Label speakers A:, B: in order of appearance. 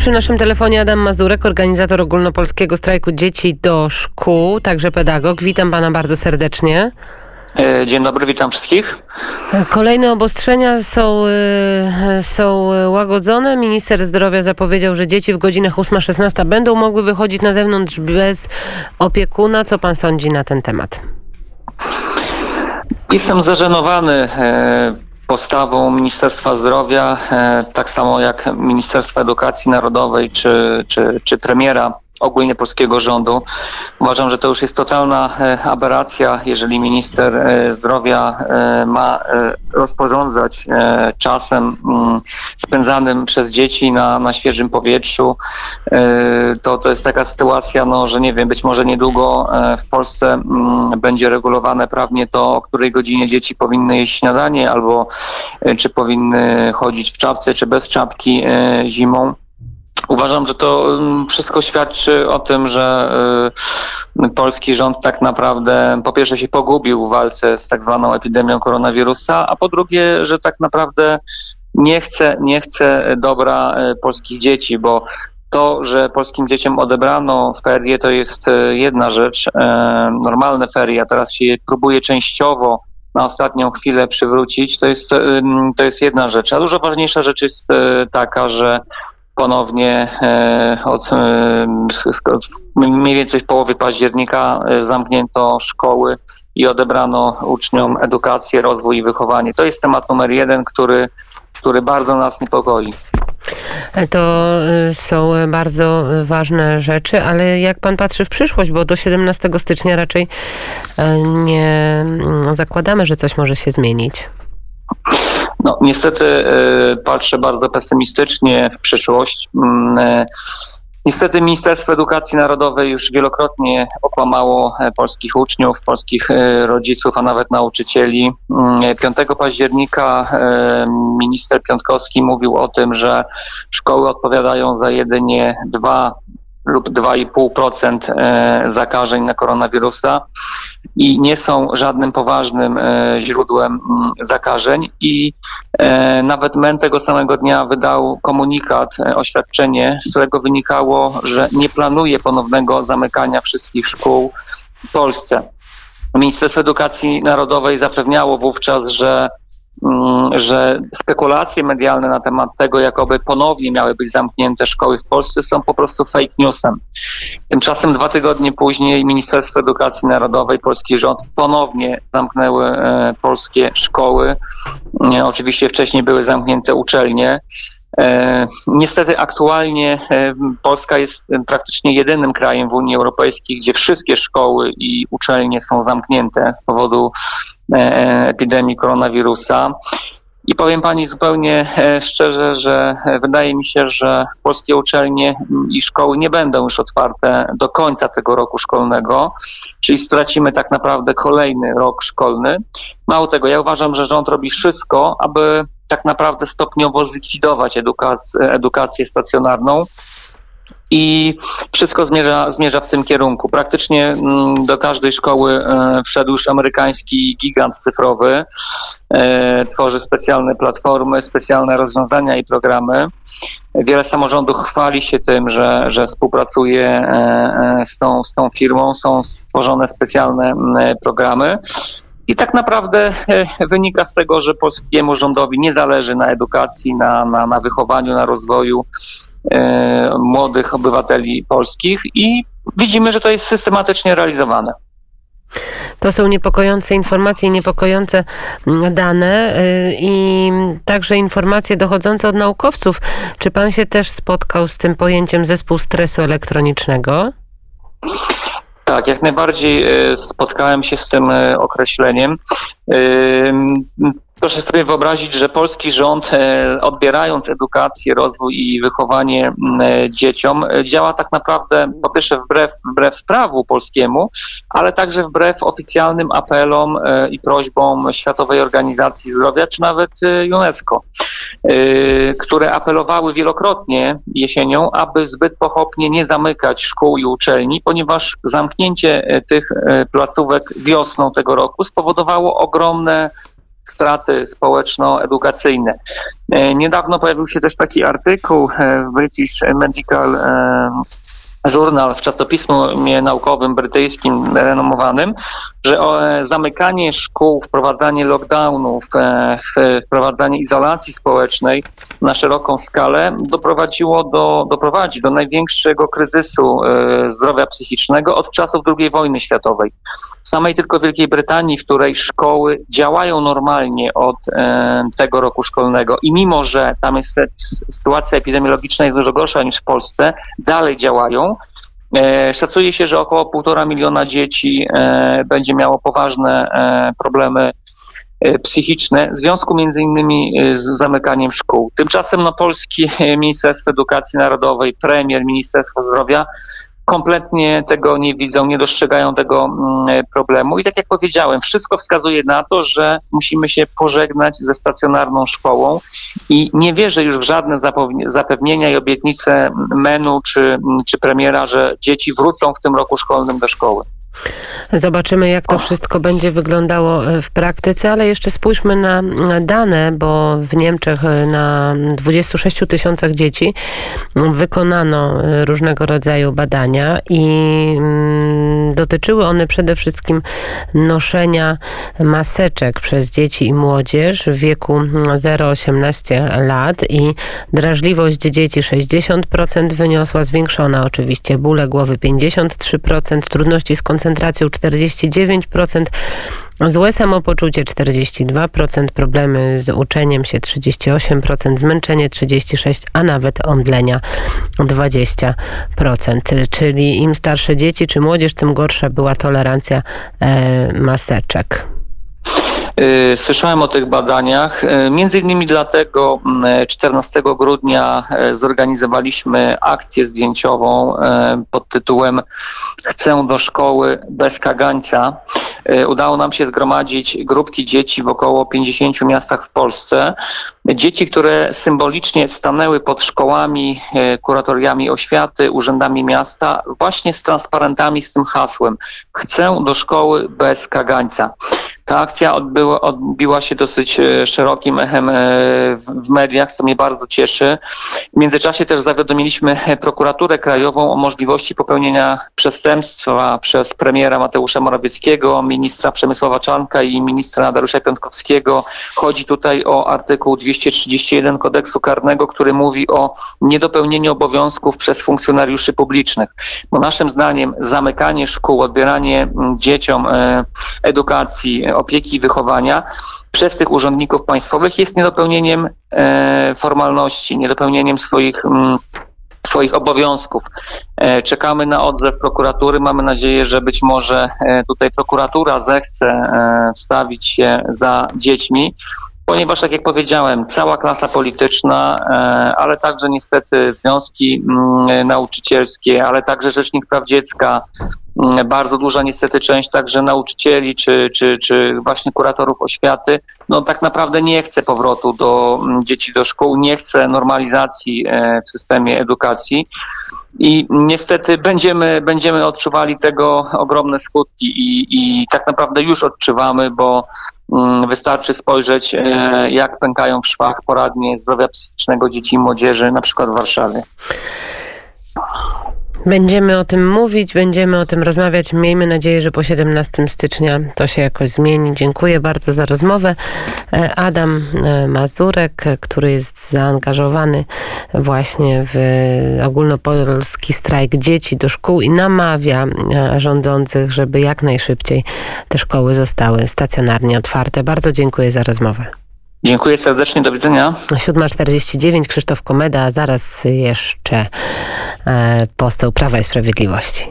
A: Przy naszym telefonie Adam Mazurek, organizator ogólnopolskiego strajku dzieci do szkół, także pedagog. Witam pana bardzo serdecznie.
B: E, dzień dobry, witam wszystkich.
A: Kolejne obostrzenia są, e, są łagodzone. Minister zdrowia zapowiedział, że dzieci w godzinach 8-16 będą mogły wychodzić na zewnątrz bez opiekuna. Co pan sądzi na ten temat?
B: Jestem zażenowany e, postawą Ministerstwa Zdrowia, tak samo jak Ministerstwa Edukacji Narodowej czy, czy, czy premiera ogólnie polskiego rządu. Uważam, że to już jest totalna e, aberracja, jeżeli minister e, zdrowia e, ma rozporządzać czasem mm, spędzanym przez dzieci na, na świeżym powietrzu. To, to jest taka sytuacja, no, że nie wiem, być może niedługo w Polsce mm, będzie regulowane prawnie to, o której godzinie dzieci powinny jeść śniadanie, albo czy powinny chodzić w czapce, czy bez czapki zimą. Uważam, że to mm, wszystko świadczy o tym, że y, polski rząd tak naprawdę po pierwsze się pogubił w walce z tak zwaną epidemią koronawirusa, a po drugie, że tak naprawdę nie chce, nie chce dobra y, polskich dzieci, bo to, że polskim dzieciom odebrano ferie, to jest y, jedna rzecz, normalne ferie, a teraz się je próbuje częściowo na ostatnią chwilę przywrócić, to jest, to jest jedna rzecz. A dużo ważniejsza rzecz jest taka, że ponownie e, e, od mniej więcej w połowie października e, zamknięto szkoły i odebrano uczniom edukację, rozwój i wychowanie. To jest temat numer jeden, który, który bardzo nas niepokoi.
A: To są bardzo ważne rzeczy, ale jak pan patrzy w przyszłość, bo do 17 stycznia raczej nie mm, zakładamy, że coś może się zmienić.
B: No, niestety e, patrzę bardzo pesymistycznie w przyszłość. Mm, e, niestety Ministerstwo Edukacji Narodowej już wielokrotnie okłamało e, polskich uczniów, polskich rodziców, a nawet nauczycieli. 5 mm, października minister Piątkowski mówił o tym, że szkoły odpowiadają za jedynie 2 lub 2,5% zakażeń na koronawirusa i nie są żadnym poważnym e, źródłem mm, zakażeń. I e, nawet MEN tego samego dnia wydał komunikat, e, oświadczenie, z którego wynikało, że nie planuje ponownego zamykania wszystkich szkół w Polsce. Ministerstwo Edukacji Narodowej zapewniało wówczas, że że spekulacje medialne na temat tego, jakoby ponownie miały być zamknięte szkoły w Polsce, są po prostu fake newsem. Tymczasem dwa tygodnie później Ministerstwo Edukacji Narodowej, polski rząd ponownie zamknęły e, polskie szkoły. Oczywiście wcześniej były zamknięte uczelnie. E, niestety aktualnie e, Polska jest praktycznie jedynym krajem w Unii Europejskiej, gdzie wszystkie szkoły i uczelnie są zamknięte z powodu epidemii koronawirusa. I powiem Pani zupełnie szczerze, że wydaje mi się, że polskie uczelnie i szkoły nie będą już otwarte do końca tego roku szkolnego, czyli stracimy tak naprawdę kolejny rok szkolny. Mało tego, ja uważam, że rząd robi wszystko, aby tak naprawdę stopniowo zlikwidować edukację, edukację stacjonarną. I wszystko zmierza, zmierza w tym kierunku. Praktycznie mm, do każdej szkoły e, wszedł już amerykański gigant cyfrowy. E, tworzy specjalne platformy, specjalne rozwiązania i programy. Wiele samorządów chwali się tym, że, że współpracuje e, z tą, z tą firmą. Są stworzone specjalne programy. I tak naprawdę wynika z tego, że polskiemu rządowi nie zależy na edukacji, na, na, na wychowaniu, na rozwoju młodych obywateli polskich i widzimy, że to jest systematycznie realizowane.
A: To są niepokojące informacje, niepokojące mm, dane e, i także informacje dochodzące od naukowców. Czy pan się też spotkał z tym pojęciem zespół stresu elektronicznego?
B: Tak, jak najbardziej e, spotkałem się z tym e, określeniem. Proszę sobie wyobrazić, że polski rząd, e, odbierając edukację, rozwój i wychowanie e, dzieciom, e, działa tak naprawdę po pierwsze wbrew, wbrew prawu polskiemu, ale także wbrew oficjalnym apelom i prośbom Światowej Organizacji Zdrowia, czy nawet UNESCO, które apelowały wielokrotnie jesienią, aby zbyt pochopnie nie zamykać szkół i uczelni, ponieważ zamknięcie tych placówek wiosną tego roku spowodowało ogromne straty społeczno-edukacyjne. Niedawno pojawił się też taki artykuł w British Medical żurnal w czasopismie naukowym brytyjskim renomowanym, że e, zamykanie szkół, wprowadzanie lockdownów, e, wprowadzanie izolacji społecznej na szeroką skalę doprowadziło do, doprowadzi do największego kryzysu e, zdrowia psychicznego od czasów II wojny światowej. W samej tylko Wielkiej Brytanii, w której szkoły działają normalnie od tego roku szkolnego i mimo, że tam jest sytuacja epidemiologiczna jest dużo gorsza niż w Polsce, dalej działają, szacuje się, że około półtora miliona dzieci e, będzie miało poważne e, problemy psychiczne w związku między innymi z zamykaniem szkół. Tymczasem no, Polskie Ministerstwo Edukacji Narodowej, premier, Ministerstwo Zdrowia kompletnie tego nie widzą, nie dostrzegają tego mm, problemu. I tak jak powiedziałem, wszystko wskazuje na to, że musimy się pożegnać ze stacjonarną szkołą i nie wierzę już w żadne zapewnienia i obietnice menu czy, czy premiera, że dzieci wrócą w tym roku szkolnym do szkoły.
A: Zobaczymy, jak to wszystko będzie wyglądało e, w praktyce, ale jeszcze spójrzmy na dane, bo w Niemczech e, na 26 tysiącach dzieci wykonano e, różnego rodzaju badania i mm, dotyczyły one przede wszystkim noszenia maseczek przez dzieci i młodzież w wieku 0-18 lat i drażliwość dzieci 60% wyniosła, zwiększona oczywiście bóle głowy 53%, trudności z koncentracją koncentracją 49%, złe samopoczucie 42%, problemy z uczeniem się 38%, zmęczenie 36%, a nawet omdlenia 20%. Czyli im starsze dzieci czy młodzież, tym gorsza była tolerancja e, maseczek.
B: Y, słyszałem o tych badaniach. Y, między innymi dlatego 14 mm, grudnia y, zorganizowaliśmy akcję zdjęciową pod tytułem Chcę do szkoły bez kagańca. Udało nam się zgromadzić grupki dzieci w około 50 miastach w Polsce. Dzieci, które symbolicznie stanęły pod szkołami, kuratoriami oświaty, urzędami miasta, właśnie z transparentami z tym hasłem Chcę do szkoły bez kagańca. Ta akcja odbyła, odbiła się dosyć e, szerokim echem e, w, mediach, co mnie bardzo cieszy. W międzyczasie też zawiadomiliśmy prokuraturę krajową o możliwości popełnienia przestępstwa przez premiera Mateusza Morawieckiego, ministra Przemysława Czanka i ministra Dariusza Piątkowskiego. Chodzi tutaj o artykuł 231 kodeksu karnego, który mówi o niedopełnieniu obowiązków przez funkcjonariuszy publicznych. Bo naszym zdaniem zamykanie szkół, odbieranie dzieciom e, edukacji, opieki i wychowania przez tych urzędników państwowych jest niedopełnieniem e, formalności, niedopełnieniem swoich mm, swoich obowiązków. E, czekamy na odzew prokuratury. Mamy nadzieję, że być może e, tutaj prokuratura zechce wstawić się za dziećmi ponieważ, tak jak powiedziałem, cała klasa polityczna, e, ale także niestety związki mm, nauczycielskie, ale także Rzecznik Praw Dziecka, mm, bardzo duża niestety część także nauczycieli czy, czy, czy właśnie kuratorów oświaty, no tak naprawdę nie chce powrotu do mm, dzieci do szkół, nie chce normalizacji e, w systemie edukacji. I niestety będziemy, będziemy odczuwali tego ogromne skutki i, i tak naprawdę już odczuwamy, bo mm, wystarczy spojrzeć, e, jak pękają w szwach poradnie zdrowia psychicznego dzieci i młodzieży, na przykład w Warszawie.
A: Będziemy o tym mówić, będziemy o tym rozmawiać. Miejmy nadzieję, że po 17 stycznia to się jakoś zmieni. Dziękuję bardzo za rozmowę. E, Adam e, Mazurek, który jest zaangażowany właśnie w ogólnopolski strajk dzieci do szkół i namawia e, rządzących, żeby jak najszybciej te szkoły zostały stacjonarnie otwarte. Bardzo dziękuję za rozmowę.
B: Dziękuję serdecznie, do widzenia.
A: 7.49, Krzysztof Komeda, a zaraz jeszcze e, poseł Prawa i Sprawiedliwości.